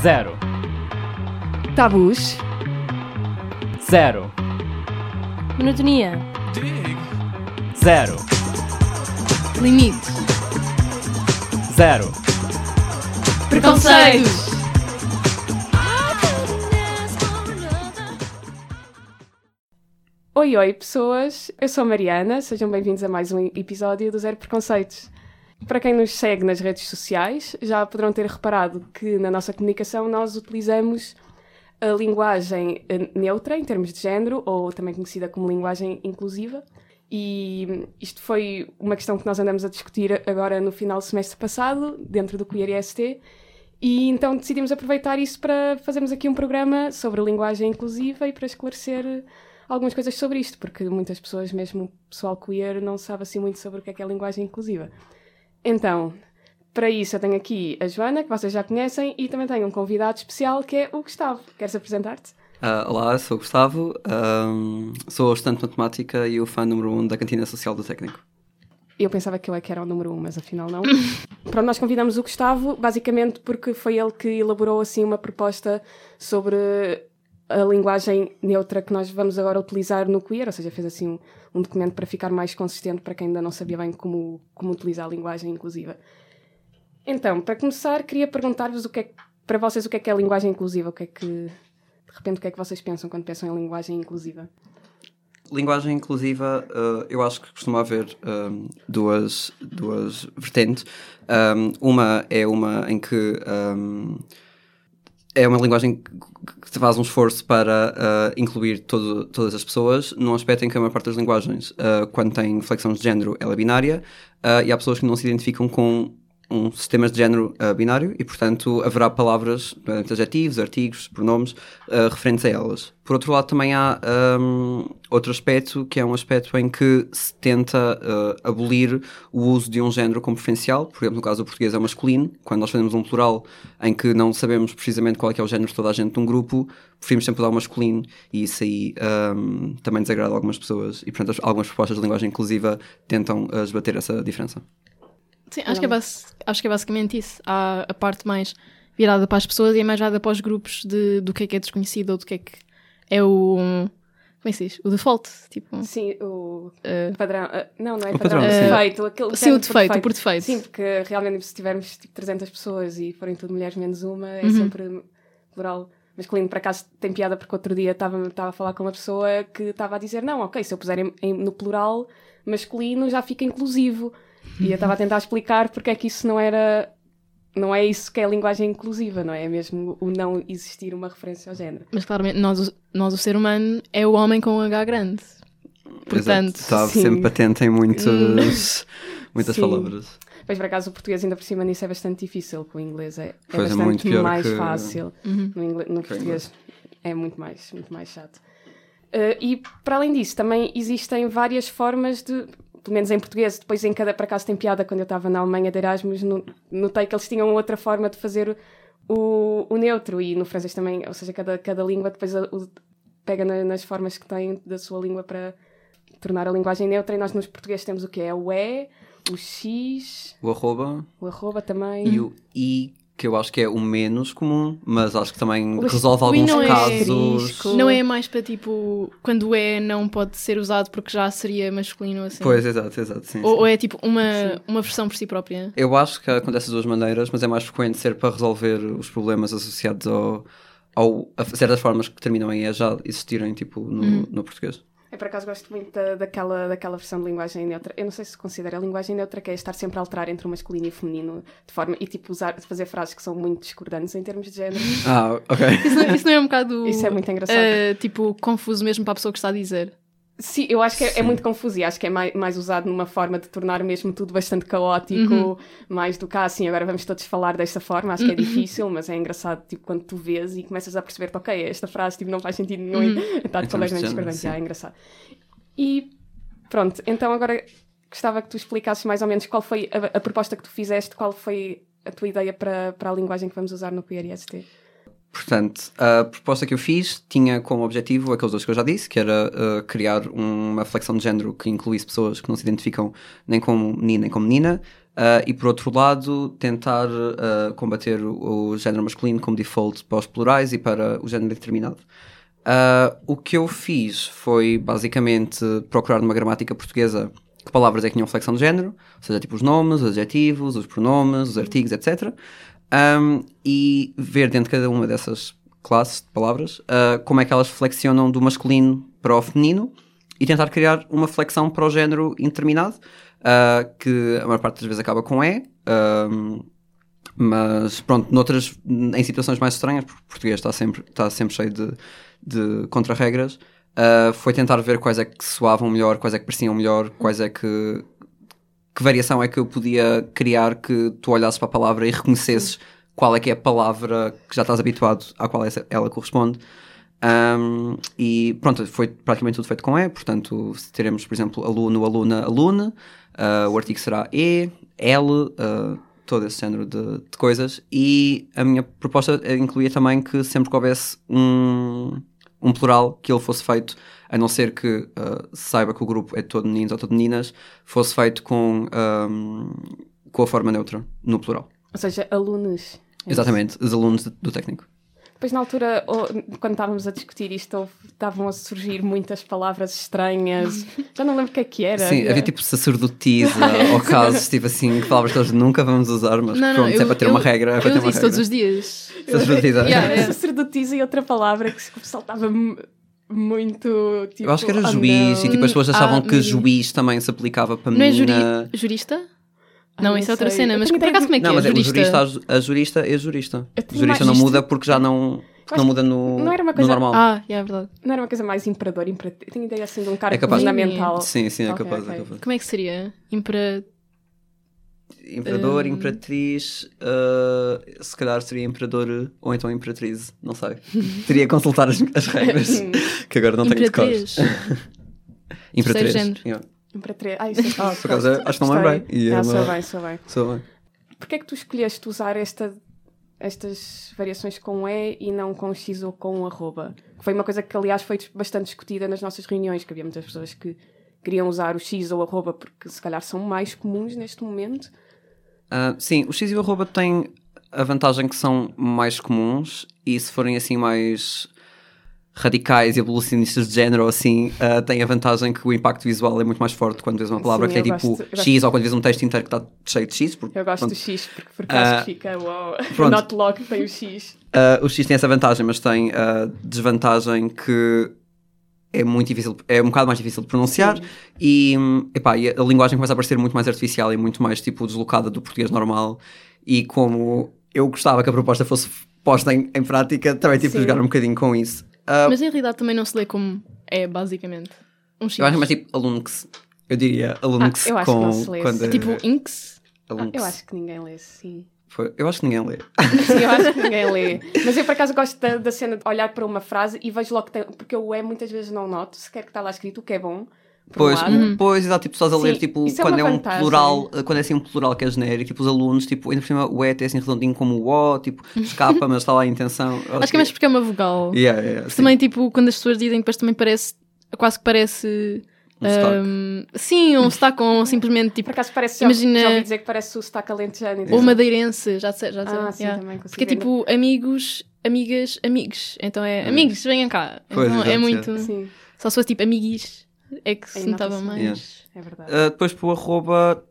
Zero. Tabus. Zero. Monotonia. Zero. Limites. Zero. Preconceitos. Oi, oi, pessoas. Eu sou a Mariana. Sejam bem-vindos a mais um episódio do Zero Preconceitos. Para quem nos segue nas redes sociais, já poderão ter reparado que na nossa comunicação nós utilizamos a linguagem eh, neutra em termos de género, ou também conhecida como linguagem inclusiva. E isto foi uma questão que nós andamos a discutir agora no final do semestre passado, dentro do Queer IST, e então decidimos aproveitar isso para fazermos aqui um programa sobre linguagem inclusiva e para esclarecer algumas coisas sobre isto, porque muitas pessoas, mesmo o pessoal queer, não sabe assim muito sobre o que é que é linguagem inclusiva. Então, para isso eu tenho aqui a Joana, que vocês já conhecem, e também tenho um convidado especial que é o Gustavo. Queres apresentar-te? Uh, olá, sou o Gustavo, um, sou estudante de matemática e o fã número 1 um da cantina social do técnico. Eu pensava que eu é que era o número 1, um, mas afinal não. Pronto, nós convidamos o Gustavo basicamente porque foi ele que elaborou assim uma proposta sobre a linguagem neutra que nós vamos agora utilizar no queer, ou seja, fez assim um, um documento para ficar mais consistente para quem ainda não sabia bem como, como utilizar a linguagem inclusiva. Então, para começar, queria perguntar-vos o que é, para vocês o que é que é linguagem inclusiva, o que é que, de repente, o que é que vocês pensam quando pensam em linguagem inclusiva? Linguagem inclusiva, uh, eu acho que costuma haver um, duas, duas vertentes. Um, uma é uma em que um, é uma linguagem que faz um esforço para uh, incluir todo, todas as pessoas, num aspecto em que a maior parte das linguagens, uh, quando tem flexão de género, ela é binária, e há pessoas que não se identificam com um sistema de género uh, binário e, portanto, haverá palavras, adjetivos, artigos, pronomes uh, referentes a elas. Por outro lado, também há um, outro aspecto que é um aspecto em que se tenta uh, abolir o uso de um género como preferencial. Por exemplo, no caso do português é masculino. Quando nós fazemos um plural em que não sabemos precisamente qual é, é o género de toda a gente de um grupo, preferimos sempre dar o masculino e isso aí um, também desagrada algumas pessoas. E, portanto, algumas propostas de linguagem inclusiva tentam esbater essa diferença. Sim, acho que, é acho que é basicamente isso. Há a parte mais virada para as pessoas e é mais virada para os grupos de, do que é que é desconhecido ou do que é que é o. Como é que se diz? O default. Tipo, sim, o uh, padrão. Uh, não, não é o padrão, padrão é defeito. Aquele sim, o defeito, o por defeito. Sim, porque realmente se tivermos tipo, 300 pessoas e forem tudo mulheres menos uma, é uhum. sempre plural masculino. Por acaso tem piada porque outro dia estava a falar com uma pessoa que estava a dizer: não, ok, se eu puser em, em, no plural masculino já fica inclusivo. E eu estava a tentar explicar porque é que isso não era. Não é isso que é a linguagem inclusiva, não é? É mesmo o não existir uma referência ao género. Mas claramente, nós, nós o ser humano, é o homem com um H grande. Portanto, está sempre patente em muitos, muitas Sim. palavras. Pois, por acaso, o português ainda por cima nisso é bastante difícil, que o inglês é, é bastante é mais que... fácil. Uhum. No, inglês, no português é muito mais, muito mais chato. Uh, e, para além disso, também existem várias formas de pelo menos em português, depois em cada, para acaso tem piada, quando eu estava na Alemanha de Erasmus, notei que eles tinham outra forma de fazer o, o neutro, e no francês também, ou seja, cada, cada língua depois o, pega na, nas formas que tem da sua língua para tornar a linguagem neutra, e nós nos portugueses temos o que é o E, o X... O arroba. O arroba também. E o I, que eu acho que é o menos comum, mas acho que também resolve alguns não é casos. É, não é mais para tipo, quando é não pode ser usado porque já seria masculino assim. Pois, exato, exato. Sim, ou, sim. ou, é tipo uma, uma versão por si própria. Eu acho que acontece de duas maneiras, mas é mais frequente ser para resolver os problemas associados ao, ao a certas formas que terminam em E já existirem tipo no, hum. no português. Eu por acaso gosto muito da, daquela, daquela versão de linguagem neutra. Eu não sei se considera a linguagem neutra que é estar sempre a alterar entre o masculino e o feminino de forma e tipo usar, fazer frases que são muito discordantes em termos de género. Ah, ok. Isso não, isso não é um bocado. Isso é muito engraçado. Uh, tipo, confuso mesmo para a pessoa que está a dizer. Sim, eu acho que é, é, muito confuso e acho que é mais, mais, usado numa forma de tornar mesmo tudo bastante caótico, uhum. mais do que assim, agora vamos todos falar desta forma, acho que é uhum. difícil, mas é engraçado tipo, quando tu vês e começas a perceber ok, esta frase tipo, não faz sentido nenhum uhum. está completamente discordante, é engraçado. E pronto, então agora gostava que tu explicasses mais ou menos qual foi a, a proposta que tu fizeste, qual foi a tua ideia para, para a linguagem que vamos usar no IST. Portanto, a proposta que eu fiz tinha como objetivo aqueles dois que eu já disse, que era uh, criar uma flexão de género que incluísse pessoas que não se identificam nem como menino nem como menina, Uh, e por outro lado, tentar uh, combater o, o género masculino como default para os plurais e para o género determinado. O que eu fiz foi basicamente procurar numa gramática portuguesa que palavras é que tinham flexão de género, ou seja, tipo os nomes, os adjetivos, os pronomes, os artigos, etc. Um, e ver dentro de cada uma dessas classes de palavras uh, como é que elas flexionam do masculino para o feminino e tentar criar uma flexão para o género indeterminado, uh, que a maior parte das vezes acaba com E. Um, mas pronto, noutras, em situações mais estranhas, porque o português está sempre, está sempre cheio de, de contra-regras, uh, foi tentar ver quais é que soavam melhor, quais é que pareciam melhor, quais é que. Que variação é que eu podia criar que tu olhasses para a palavra e reconhecesses qual é que é a palavra que já estás habituado à qual ela corresponde. Um, e pronto, foi praticamente tudo feito com E, portanto, teremos, por exemplo, aluno, aluna, aluna, uh, o artigo será E, L, uh, todo esse género de, de, coisas. E a minha proposta incluía também que sempre que houvesse um, um plural, que ele fosse feito, a não ser que uh, saiba que o grupo é todo meninos ou todo meninas, fosse feito com, um, com a forma neutra, no plural. Ou seja, alunos. É Exatamente, os alunos do técnico. Depois, na altura, quando estávamos a discutir isto, estavam a surgir muitas palavras estranhas. Já não lembro o que é que era. Sim, havia tipo sacerdotisa ou casos, tipo assim, palavras que nós nunca vamos usar, mas não, pronto, não, eu, é para ter eu, uma regra. É para ter uma regra. todos os dias. Sacerdotisa. yeah, yeah. Sacerdotisa e outra palavra que o pessoal estava muito tipo. Eu acho que era oh, juiz e tipo as pessoas achavam ah, que juiz também se aplicava para não menina. Não é juri jurista? Não, isso é outra sei. cena, mas por acaso como é que não, é? Mas jurista? É, o jurista, a jurista é jurista. Jurista não muda porque já não, não muda no, não era uma coisa, no normal. Ah, é verdade. Não era uma coisa mais imperador, imperatriz. Tenho ideia assim de um cargo é capaz, governamental. Sim, sim, é, okay, capaz, é okay. é capaz. Como é que seria? Impera... Imperador, uh... imperatriz, uh, se calhar seria imperador ou então imperatriz, não sei. Teria que consultar as, as regras, que agora não tenho de cor. imperatriz. Yeah. Imperatriz. Ah, isso é ah, Por acaso, acho que não lembrei. E ah, sou bem, sou bem. Sou bem. Porquê é que tu escolheste usar esta, estas variações com E e não com X ou com arroba? Foi uma coisa que, aliás, foi bastante discutida nas nossas reuniões, que havia muitas pessoas que queriam usar o X ou arroba porque se calhar são mais comuns neste momento. Uh, sim, o X e o arroba têm a vantagem que são mais comuns e se forem assim mais radicais e abolicionistas de género assim uh, têm a vantagem que o impacto visual é muito mais forte quando vês uma palavra Sim, que é tipo gosto, X gosto. ou quando vês um texto inteiro que está cheio de X. Porque, eu gosto pronto. do X porque por acaso uh, fica wow, pronto. not log tem o X. Uh, o X tem essa vantagem, mas tem a desvantagem que é muito difícil, é um bocado mais difícil de pronunciar e, epá, e a linguagem começa a parecer muito mais artificial e muito mais tipo deslocada do português normal e como eu gostava que a proposta fosse posta em, em prática, também tive Sim. de jogar um bocadinho com isso. Uh, Mas em realidade também não se lê como é, basicamente. Um X. Eu acho é mais tipo alunx. Eu diria alunx ah, eu acho com. Que não se lê quando é... Tipo inks? Ah, eu acho que ninguém lê, sim. Foi. Eu acho que ninguém lê. Sim, eu acho que ninguém lê. Mas eu por acaso gosto da, da, cena de olhar para uma frase e vejo logo que tem. Porque eu é muitas vezes não noto sequer que está lá escrito o que é bom. Pois, um pois, exato, tipo, estás a ler, Sim, tipo, é quando é, é um vantagem. plural, quando é assim um plural que é genérico, tipo, os alunos, tipo, ainda por cima o E é assim redondinho como o O, tipo, escapa, mas está lá a intenção. Acho, Acho que é mais porque é uma vogal. Yeah, yeah, também, tipo, quando as pessoas dizem, depois também parece, quase que parece... Um, um sim, um sotaque ou simplesmente tipo. Por acaso parece, imagina, já, já ouvi dizer que parece o sotaque alentejano. Ou madeirense, já sei, já sei. Ah, sim, yeah. também Porque é tipo amigos, amigas, amigos. Então é amigos, venham cá. Pois, então é muito. Sim. Só se fosse tipo amiguis é que se notava mais. Yeah. É verdade. Uh, depois para o arroba,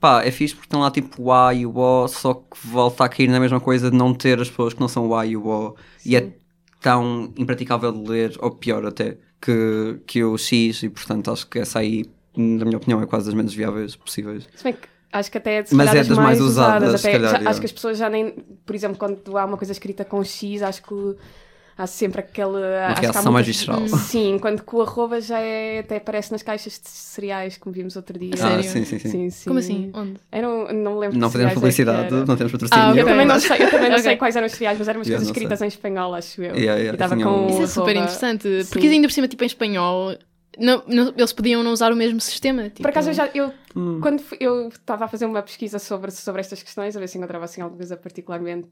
pá, é fixe porque tem lá tipo o A e o O, só que volta a cair na mesma coisa de não ter as pessoas que não são o A e o O. Sim. E é tão impraticável de ler, ou pior até, que, que o X, e portanto acho que essa aí, na minha opinião, é quase das menos viáveis possíveis. Se bem que acho que até é Mas é das mais, mais usadas, usadas até, calhar, já, acho que as pessoas já nem, por exemplo, quando há uma coisa escrita com X, acho que há sempre aquele. Uma reação mais visceral. Sim, quando com o arroba já é, até aparece nas caixas de cereais, como vimos outro dia. Ah, sim, sim, sim, sim, sim. Como assim? Onde? Eram, não lembro Não fazemos publicidade, não temos patrocínio. Ah, eu também não sei, eu também não okay. sei quais eram os cereais, mas eram umas coisas escritas sei. em espanhol, acho eu. Yeah, yeah, estava com Isso é super interessante, porque ainda por cima, tipo em espanhol. Não, não, eles podiam não usar o mesmo sistema. Tipo... Por acaso, eu, já, eu hum. quando eu estava a fazer uma pesquisa sobre, sobre estas questões, a ver se encontrava assim alguma coisa particularmente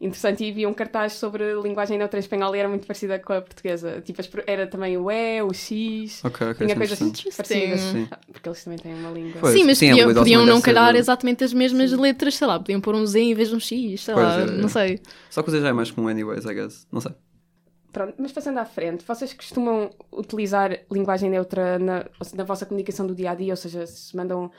interessante e vi um cartaz sobre linguagem neutra em espanhol e era muito parecida com a portuguesa. Tipo, era também o E, o X, Ok, ok. tinha coisas parecidas. Sim. Porque eles também têm uma língua. Pois, Sim, mas sim, a podiam, podiam não ser calhar do- exatamente as mesmas letras, sei lá, podiam pôr um Z em vez de um X, sei Pois lá, é, não é. sei. Só que o Z já é mais comum anyways, I guess. Não sei. Pronto, mas passando à frente, vocês costumam utilizar linguagem neutra na, na vossa comunicação do dia a dia? Ou seja, se mandam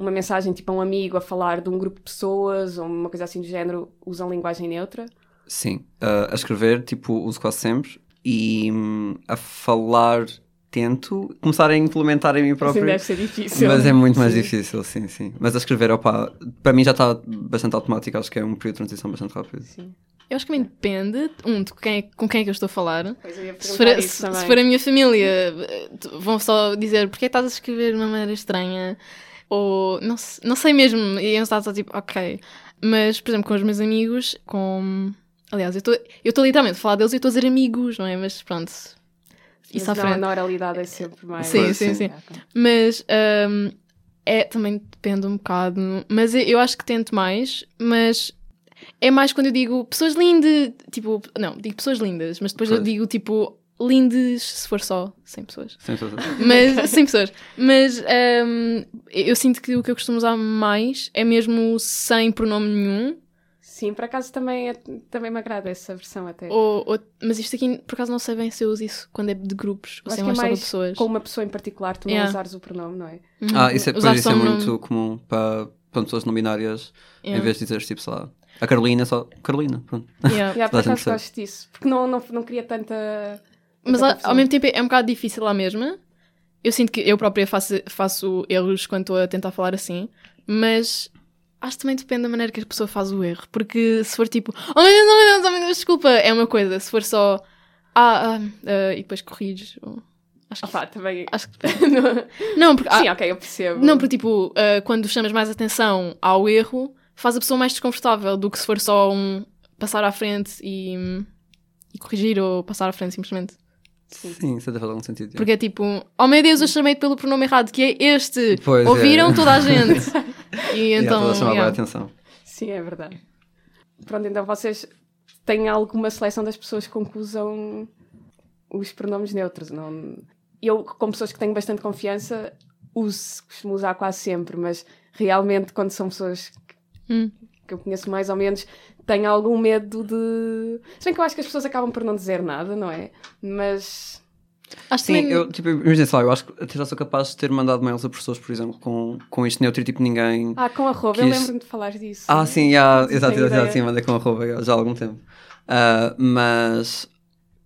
uma mensagem tipo a um amigo a falar de um grupo de pessoas ou uma coisa assim do género, usam linguagem neutra? Sim. ah, a escrever, tipo, uso quase sempre. E hum, a falar, tento começar a implementar em mim próprio. deve ser difícil. Mas é muito mais Sim. difícil, sim, sim. Mas a escrever, opa, para mim já está bastante automático, acho que é um período de transição bastante rápido. Sim. Eu acho que também depende, um, de quem é- com quem é que eu estou a falar. Pois eu ia Se for, se- se for a minha família, eh, vão só dizer porque é que estás a escrever de uma maneira estranha? Ou não, não sei mesmo, e eu estava só tipo, ok. Mas, por exemplo, com os meus amigos, com. Aliás, eu estou eu estou literalmente a falar deles e eu estou a dizer amigos, não é? Mas pronto. Mas Isso à não, frente. na oralidade é sempre mais. Sim, Pois, sim, sim. Mas hum, é, também depende um bocado. Mas eu- eu acho que tento mais, mas é mais quando eu digo pessoas lindas, tipo, não, digo pessoas lindas, mas depois eu Pois. digo tipo lindes se for só 100 pessoas. Sim, sim, sim. Mas 100 pessoas. Mas hum, eu sinto que o que eu costumo usar mais é mesmo sem pronome nenhum. Sim, por acaso também, é- também me agrada essa versão até. Ou, ou- mas isto aqui, por acaso, não sei bem se eu uso isso quando é de grupos ou se é é mais mais pessoas. com uma pessoa em particular, tu não Yeah. usares o pronome, não é? Uhum. Ah, isso é, pois, isso é um nome. muito comum para, para pessoas não binárias, em Yeah. vez de dizeres tipo, sei lá, a Carolina é só Carolina, pronto. Yeah. Yeah, por acaso gosto disso. Porque não, não, não queria tanta. Mas ao, mesmo tempo é um bocado difícil lá mesmo. Eu sinto que eu própria faço, faço erros quando estou a tentar falar assim, mas acho que também depende da maneira que a pessoa faz o erro. Porque se for tipo, oh meu Deus, oh meu Deus, oh meu Deus, desculpa, é uma coisa. Se for só, ah, ah, ah, e depois corriges. ou- Acho que, Opá, também. acho que depende. Não, porque, Sim, ah, ok, eu percebo. não, porque tipo, ah, quando chamas mais atenção ao erro, faz a pessoa mais desconfortável do que se for só um passar à frente e, e corrigir ou passar à frente simplesmente. Sim, isso deve fazer algum sentido. Porque é tipo, oh meu Deus, eu chamei-te pelo pronome errado, que é este. Pois é. Ouviram toda a gente. E então. a yeah. bem atenção. Sim, é verdade. Pronto, então vocês têm alguma seleção das pessoas com que usam os pronomes neutros? Não... Eu, com pessoas que tenho bastante confiança, uso, costumo usar quase sempre, mas realmente quando são pessoas que, Hum. Que eu conheço mais ou menos, tenho algum medo de. Se bem que eu acho que as pessoas acabam por não dizer nada, não é? Mas. Acho Sim, também- eu, tipo, imagina só, eu acho que até já sou capaz de ter mandado mails a professores, por exemplo, com, com isto neutro e tipo ninguém. Ah, com arroba, eu Quis- lembro-me de falar disso. Ah, sim, já, Não exato, exato, ideia. sim, mandei com arroba já há algum tempo. Ah, mas,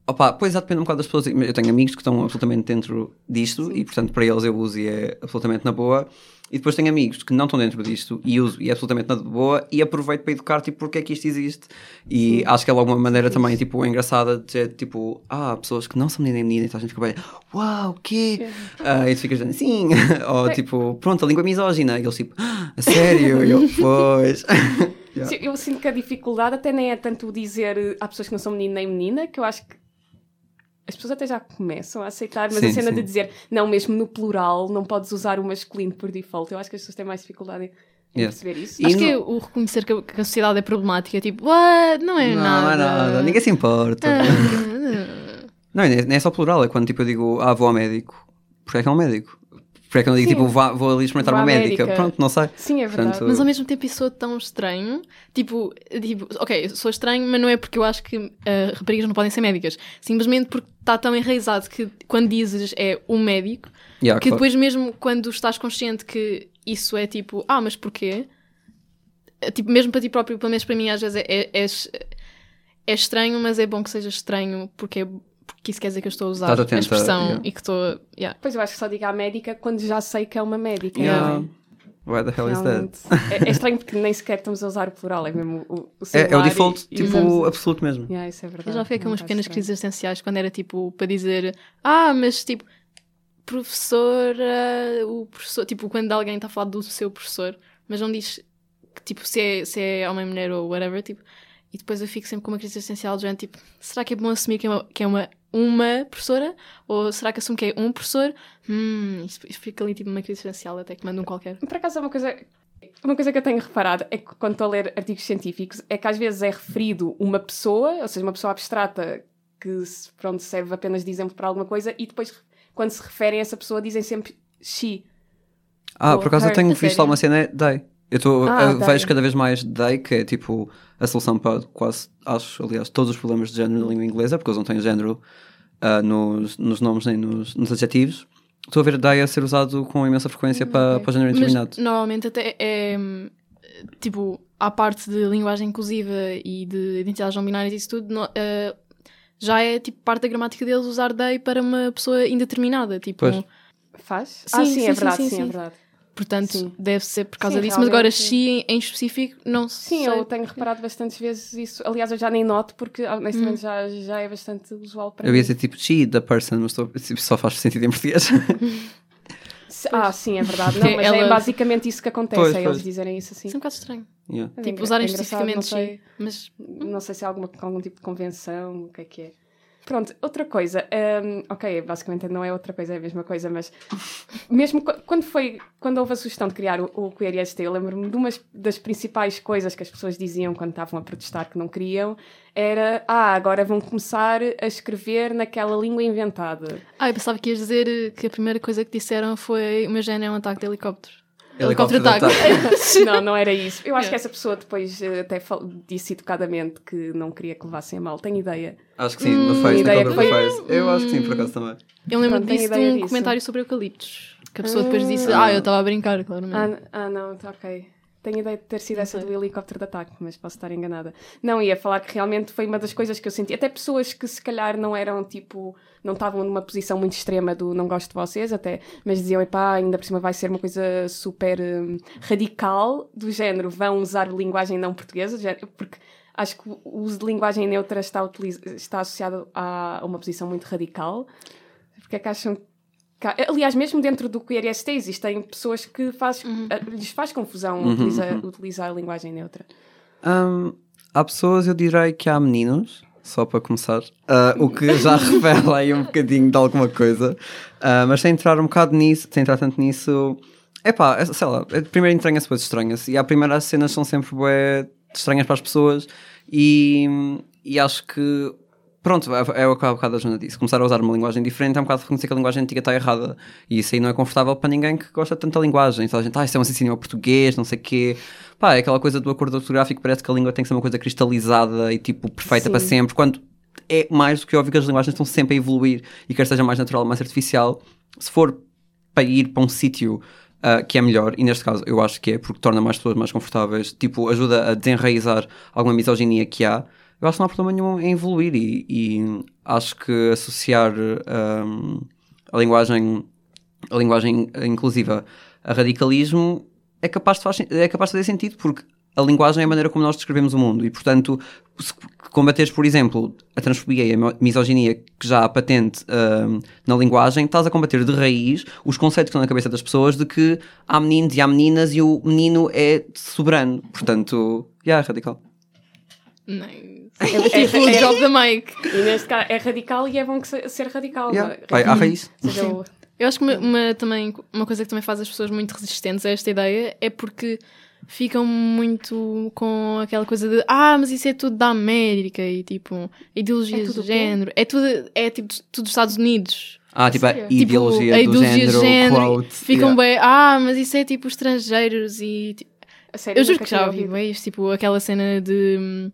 opa, pois já depende um bocado das pessoas. Eu tenho amigos que estão absolutamente dentro disto e, portanto, para eles eu uso e é absolutamente na boa. E depois tenho amigos que não estão dentro disto e uso e é absolutamente na boa e aproveito para educar, tipo, porque é que isto existe. E acho que é logo uma maneira também, tipo, engraçada de dizer, tipo, ah, pessoas que não são menina e menina e então a gente fica bem, uau, o quê? Ah, e tu ficas dizendo, sim. Ou, tipo, pronto, a língua é misógina. E eles, tipo, ah, a sério? E eu, pois. Yeah. Sim, Eu sinto que a dificuldade até nem é tanto dizer há pessoas que não são menino nem menina, que eu acho que as pessoas até já começam a aceitar, mas Sim, a cena sim. de dizer não, mesmo no plural, não podes usar o masculino por default. Eu acho que as pessoas têm mais dificuldade em, em Yeah. perceber isso. E Acho que no- é o reconhecer que a, que a sociedade é problemática. Tipo, what? Não é não, nada. não é nada. Ninguém se importa. Ah, Não, nem nem é só plural. É quando, tipo, eu digo, ah, vou ao médico. Porque é que é um médico? Porque é que eu não digo, Sim. tipo, vá- vou ali experimentar Vou uma médica? médica. Pronto, não sei. Sim, é verdade. Portanto, Mas ao mesmo tempo isso soa tão estranho. Tipo, tipo, ok, eu sou estranho, mas não é porque eu acho que ah, raparigas não podem ser médicas. Simplesmente porque está tão enraizado que quando dizes é um médico, Yeah, que claro. depois mesmo quando estás consciente que isso é tipo, ah, mas porquê? É, Tipo, mesmo para ti próprio, pelo menos para mim, às vezes é, é, é, é estranho, mas é bom que seja estranho porque, porque isso quer dizer que eu estou a usar Estás a expressão yeah. e que estou. Yeah. Pois eu acho que só digo à médica quando já sei que é uma médica. Yeah. não é? Why the hell is that? Realmente. É, é estranho porque nem sequer estamos a usar o plural, é mesmo o, o É, é o default, e tipo, usamos- absoluto mesmo. Yeah, isso é verdade. Eu já aqui Não, umas pequenas estranho. crises essenciais quando era tipo para dizer, ah, mas tipo, professora, o professor, tipo, quando alguém está a falar do seu professor, mas não diz que tipo se é, se é homem, mulher ou whatever, tipo, e depois eu fico sempre com uma crise essencial, já tipo, será que é bom assumir que é uma, que é uma, uma professora? Ou será que assumo que é um professor? Hum, isso, isso fica ali tipo uma crise essencial até que manda um qualquer. Por acaso é uma coisa. Uma coisa que eu tenho reparado é que quando estou a ler artigos científicos é que às vezes é referido uma pessoa, ou seja, uma pessoa abstrata que pronto, serve apenas de exemplo para alguma coisa e depois quando se referem a essa pessoa dizem sempre she. Ah, por acaso eu tenho visto alguma cena day. Eu tô, Ah, eu day. vejo cada vez mais day, que é tipo a solução para quase, acho, aliás, todos os problemas de género na língua inglesa, porque eles não têm género ah, nos, nos nomes nem nos, nos adjetivos. Estou a ver day a ser usado com imensa frequência para, para o género Mas indeterminado. normalmente até é hum, tipo, à parte de linguagem inclusiva e de identidades não binárias e isso tudo, no- eh, já é tipo parte da gramática deles usar they para uma pessoa indeterminada. Tipo, Pois. Faz? Sim, ah, sim, sim, é verdade, sim, sim, sim. é verdade. Portanto, Sim. deve ser por causa Sim, disso. Mas agora, she em, específico, não Sim, sei. eu tenho reparado bastantes vezes isso. Aliás, eu já nem noto porque honestamente já, já é bastante usual para Eu mim. ia dizer tipo she, the person, mas estou- tipo, só faz sentido em português. Ah, sim, é verdade. Não, mas é ela- basicamente isso que acontece, Pois, é pois. eles dizerem isso assim. Isso é um bocado estranho. Yeah. É Tipo, usarem é especificamente não she. sei, Mas não sei se há alguma, algum tipo de convenção, o que é que é. Pronto, outra coisa, hum, ok, basicamente não é outra coisa, é a mesma coisa, mas mesmo qu- quando foi, quando houve a sugestão de criar o, o Queer IST, eu lembro-me de uma das principais coisas que as pessoas diziam quando estavam a protestar que não queriam, era, ah, agora vão começar a escrever naquela língua inventada. Ah, eu pensava que ias dizer que a primeira coisa que disseram foi género é um ataque de helicóptero. Helicóptero de ataque. não, não era isso. Eu acho que essa pessoa depois eh, até disse educadamente que não queria que levassem a mal, tenho ideia. Acho que sim, no Face, ideia que foi- Face. Eu acho que sim, por acaso também. Eu lembro Pronto, tenho disso de ideia um disso. comentário sobre eucaliptos. Que a pessoa depois disse, Ah. ah, eu estava a brincar, claramente. Ah, ah, não, tá ok. Tenho ideia de ter sido essa sei. do helicóptero de ataque, mas posso estar enganada. Não, ia falar que realmente foi uma das coisas que eu senti. Até pessoas que se calhar não eram tipo. não estavam numa posição muito extrema do não gosto de vocês, até, mas diziam, epá, ainda por cima vai ser uma coisa super hum, radical, do género, vão usar linguagem não portuguesa, género- porque acho que o uso de linguagem neutra está, utiliz- está associado a uma posição muito radical. Porque é que acham Cá- Aliás, mesmo dentro do QRST existem pessoas que faz, eh, lhes faz confusão Uhum, utilizar, utilizar a linguagem neutra. Hum, há pessoas, eu direi que há meninos, só para começar, ah, o que já revela aí um bocadinho de alguma coisa, Ah, mas sem entrar um bocado nisso, sem entrar tanto nisso, é pá, sei lá, é- primeiro entranha-se, depois estranha-se, e à primeira as cenas são sempre bué estranhas para as pessoas, e, e acho que. Pronto, é, é o que há bocado a Joana disse. Começar a usar uma linguagem diferente é um bocado reconhecer que a linguagem antiga está errada. E isso aí não é confortável para ninguém que gosta tanto da linguagem. Toda a gente, ah, isso é um assassínio ao português, não sei o quê. Pá, é aquela coisa do acordo ortográfico, parece que a língua tem que ser uma coisa cristalizada e tipo perfeita Sim. para sempre, quando é mais do que óbvio que as linguagens estão sempre a evoluir e quer seja mais natural, mais artificial. Se for para ir para um sítio ah, que é melhor, e neste caso eu acho que é, porque torna mais pessoas mais confortáveis, tipo, ajuda a desenraizar alguma misoginia que há, eu acho que não há problema nenhum em evoluir e, e acho que associar ahm, a linguagem a linguagem inclusiva a radicalismo é capaz, de faz- é capaz de fazer sentido, porque a linguagem é a maneira como nós descrevemos o mundo e, portanto, se combateres, por exemplo, a transfobia e a mi- misoginia que já há patente ahm, na linguagem, estás a combater de raiz os conceitos que estão na cabeça das pessoas de que há meninos e há meninas e o menino é soberano. Portanto, já é radical. Nice. É- É tipo o é- job da Mike. E neste caso é radical e é bom que se- ser radical. Yeah. não é? Vai à raiz. Seja Eu acho que uma, uma- também, uma coisa que também faz as pessoas muito resistentes a esta ideia é porque ficam muito com aquela coisa de ah, mas isso é tudo da América e tipo, ideologias É tudo de género. É tudo, é tipo tudo dos Estados Unidos. Ah, tipo, a Sério? ideologia tipo, a do ideologia género, de género. quote. Ficam yeah. bem, ah, mas isso é tipo estrangeiros e tipo, a sério, Eu juro que já ouvi bem isto, tipo aquela cena de hum,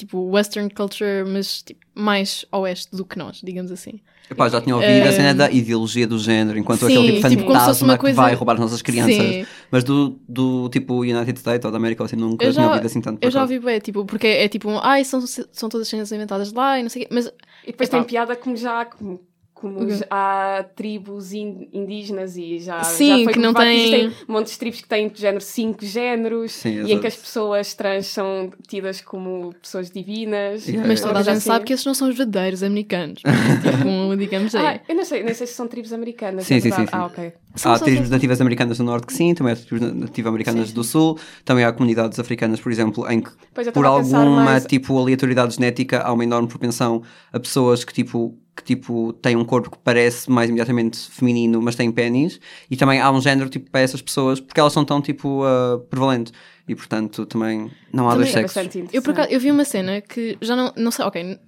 tipo western culture, mas tipo, mais oeste do que nós, digamos assim. Epá, já tinha ouvido a Eh, cena da ideologia do género, enquanto sim, aquele tipo tipo, fantasma uma coisa- que vai roubar as nossas crianças. Sim. Mas do, do tipo United States ou da América, assim, nunca Eu tinha já- ouvido assim tanto. Eu já ouvi bem, tipo, porque é, tipo, ai, são, são todas cenas inventadas lá e não sei o quê, mas E depois Epá. tem piada como já como, como O quê? já há tribos in- indígenas e já, Sim, já foi que não têm- existem montes de tribos que têm de género cinco géneros Sim, e em que as pessoas trans são tidas como pessoas divinas. Yeah, Mas é. toda a gente Assim. sabe que esses não são os verdadeiros americanos. tipo, digamos aí. Ah, eu não sei, nem sei se são tribos americanas. Sim, é sim, sim, sim. Ah, ok. São Há tribos são- nativas americanas do norte que sim, também há tribos nativas americanas do sul, também há comunidades africanas, por exemplo, em que por alguma mais- tipo aleatoriedade genética há uma enorme propensão a pessoas que tipo que tipo têm um corpo que parece mais imediatamente feminino, mas têm pênis, e também há um género tipo para essas pessoas, porque elas são tão tipo uh, prevalente. E portanto também não há Também dois É sexos. Eu, por acaso, eu vi uma cena que já não, não sei, ok.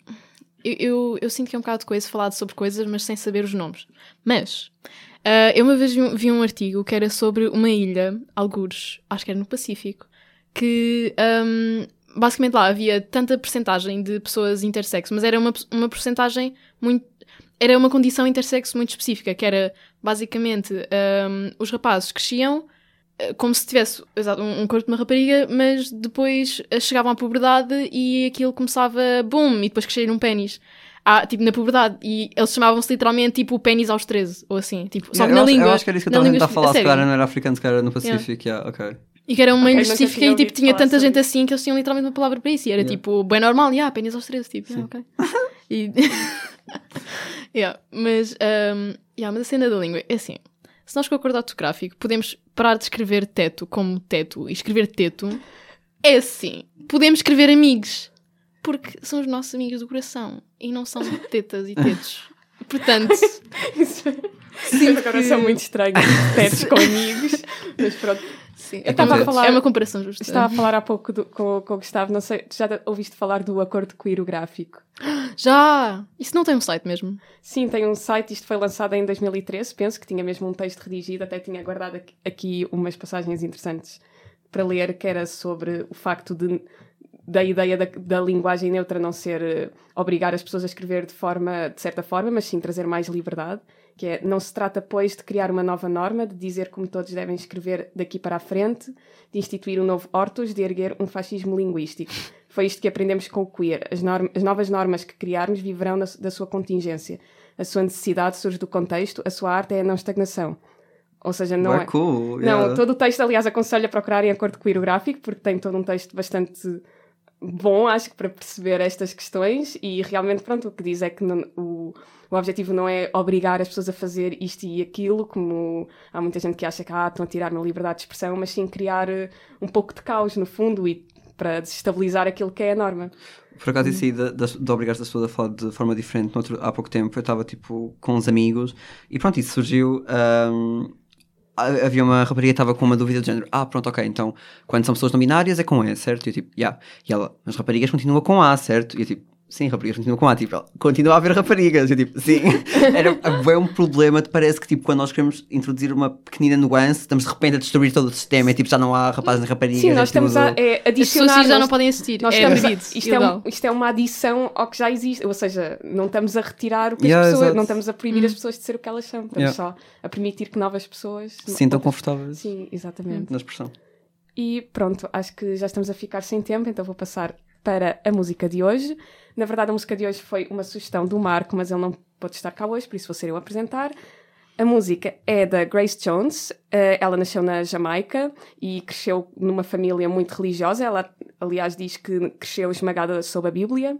Eu, eu, eu sinto que é um bocado de coisa falar sobre coisas, mas sem saber os nomes. Mas ah, eu uma vez vi, um- vi um artigo que era sobre uma ilha, algures, acho que era no Pacífico, que ahm, basicamente lá havia tanta percentagem de pessoas intersexo, mas era uma, uma percentagem muito. Era uma condição intersexo muito específica, que era basicamente ahm, os rapazes cresciam eh, como se tivesse exato, um, um corpo de uma rapariga, mas depois eh, chegavam à puberdade e aquilo começava boom, e depois crescer um pênis. Ah, tipo, na puberdade. E eles chamavam-se literalmente tipo pênis aos 13, ou assim. Tipo, só que na acho, língua. eu acho que era isso que eu estava a tentar falar, se calhar não era africano, se calhar era no Pacífico, yeah, ok. E que era uma Ok, ilha nunca específica tinha e tipo, tinha tanta gente assim que eles tinham literalmente uma palavra para isso. E era Yeah. tipo, bem normal, yeah, pênis aos 13, tipo, yeah, ok. E... yeah, mas, um, yeah, mas a cena da língua é assim. Se nós com o acordo ortográfico podemos parar de escrever teto como teto e escrever teto, é assim. Podemos escrever amigos. Porque são os nossos amigos do coração. E não são tetas e tetos. Portanto, Isso Sim, agora que- são muito estranhos, tetos com amigos. Mas pronto. sim, Eu estava a tetos. falar- é uma comparação justa. Estava a falar há pouco do- com, com o Gustavo, não sei, tu já ouviste falar do acordo queerográfico? Já! Isso não tem um site mesmo. Sim, tem um site, isto foi lançado em 2013, penso que tinha mesmo um texto redigido, até tinha guardado aqui- aqui umas passagens interessantes para ler, que era sobre o facto de da ideia da, da linguagem neutra não ser eh, obrigar as pessoas a escrever de forma, de certa forma, mas sim trazer mais liberdade, que é, não se trata, pois, de criar uma nova norma, de dizer como todos devem escrever daqui para a frente, de instituir um novo ortus, de erguer um fascismo linguístico. Foi isto que aprendemos com o queer. As, norm- as novas normas que criarmos viverão na- da sua contingência. A sua necessidade surge do contexto, a sua arte é a não estagnação. Ou seja, não Bué é... cool. Não, yeah. todo o texto, aliás, aconselho a procurarem acordo queerográfico, porque tem todo um texto bastante bom, acho que, para perceber estas questões. E realmente, pronto, o que diz é que não- o, o objetivo não é obrigar as pessoas a fazer isto e aquilo, como há muita gente que acha que ah, estão a tirar uma liberdade de expressão, mas sim criar eh, um pouco de caos, no fundo, e para desestabilizar aquilo que é a norma. Por acaso, isso aí de, de, de obrigar as pessoas a falar de forma diferente, outro- há pouco tempo eu estava tipo com uns amigos e pronto, isso surgiu. ha- havia uma rapariga que estava com uma dúvida do género: Ah, pronto, ok, então quando são pessoas não binárias é com E, certo? E eu tipo, yeah. E ela, mas raparigas continuam com A, certo? E eu tipo, sim, raparigas continuam com A. Tipo, continua a haver raparigas. E eu tipo, sim. Era é um problema, parece que tipo, quando nós queremos introduzir uma pequenina nuance, estamos de repente a destruir todo o sistema e tipo, já não há rapazes nem raparigas. Sim, é nós estamos a é, As pessoas adicionar. já nós- não podem assistir. Nós é estamos isto, é um- isto é uma adição ao que já existe, ou seja, não estamos a retirar o que Yeah, as pessoas, exato. não estamos a proibir Hum. as pessoas de ser o que elas são, estamos Yeah. só a permitir que novas pessoas se sintam outras- confortáveis Sim, exatamente. na expressão. E pronto, acho que já estamos a ficar sem tempo, então vou passar para a música de hoje. Na verdade, a música de hoje foi uma sugestão do Marco, mas ele não pode estar cá hoje, por isso vou ser eu a apresentar. A música é da Grace Jones. eh, ela nasceu na Jamaica e cresceu numa família muito religiosa. Ela, aliás, diz que cresceu esmagada sob a Bíblia.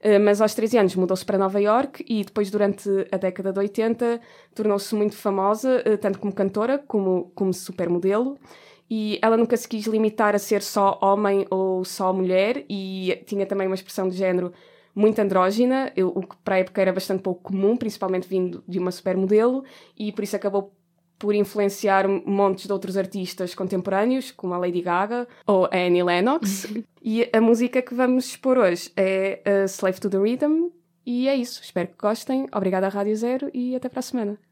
Eh, mas aos 13 anos mudou-se para Nova York e depois, durante a década de 80, tornou-se muito famosa, eh, tanto como cantora como como supermodelo. E ela nunca se quis limitar a ser só homem ou só mulher e tinha também uma expressão de género muito andrógina, o que para a época era bastante pouco comum, principalmente vindo de uma supermodelo, e por isso acabou por influenciar montes de outros artistas contemporâneos, como a Lady Gaga ou a Annie Lennox. e a música que vamos expor hoje é a Slave to the Rhythm. E é isso. Espero que gostem. Obrigada à Rádio Zero e até para a semana.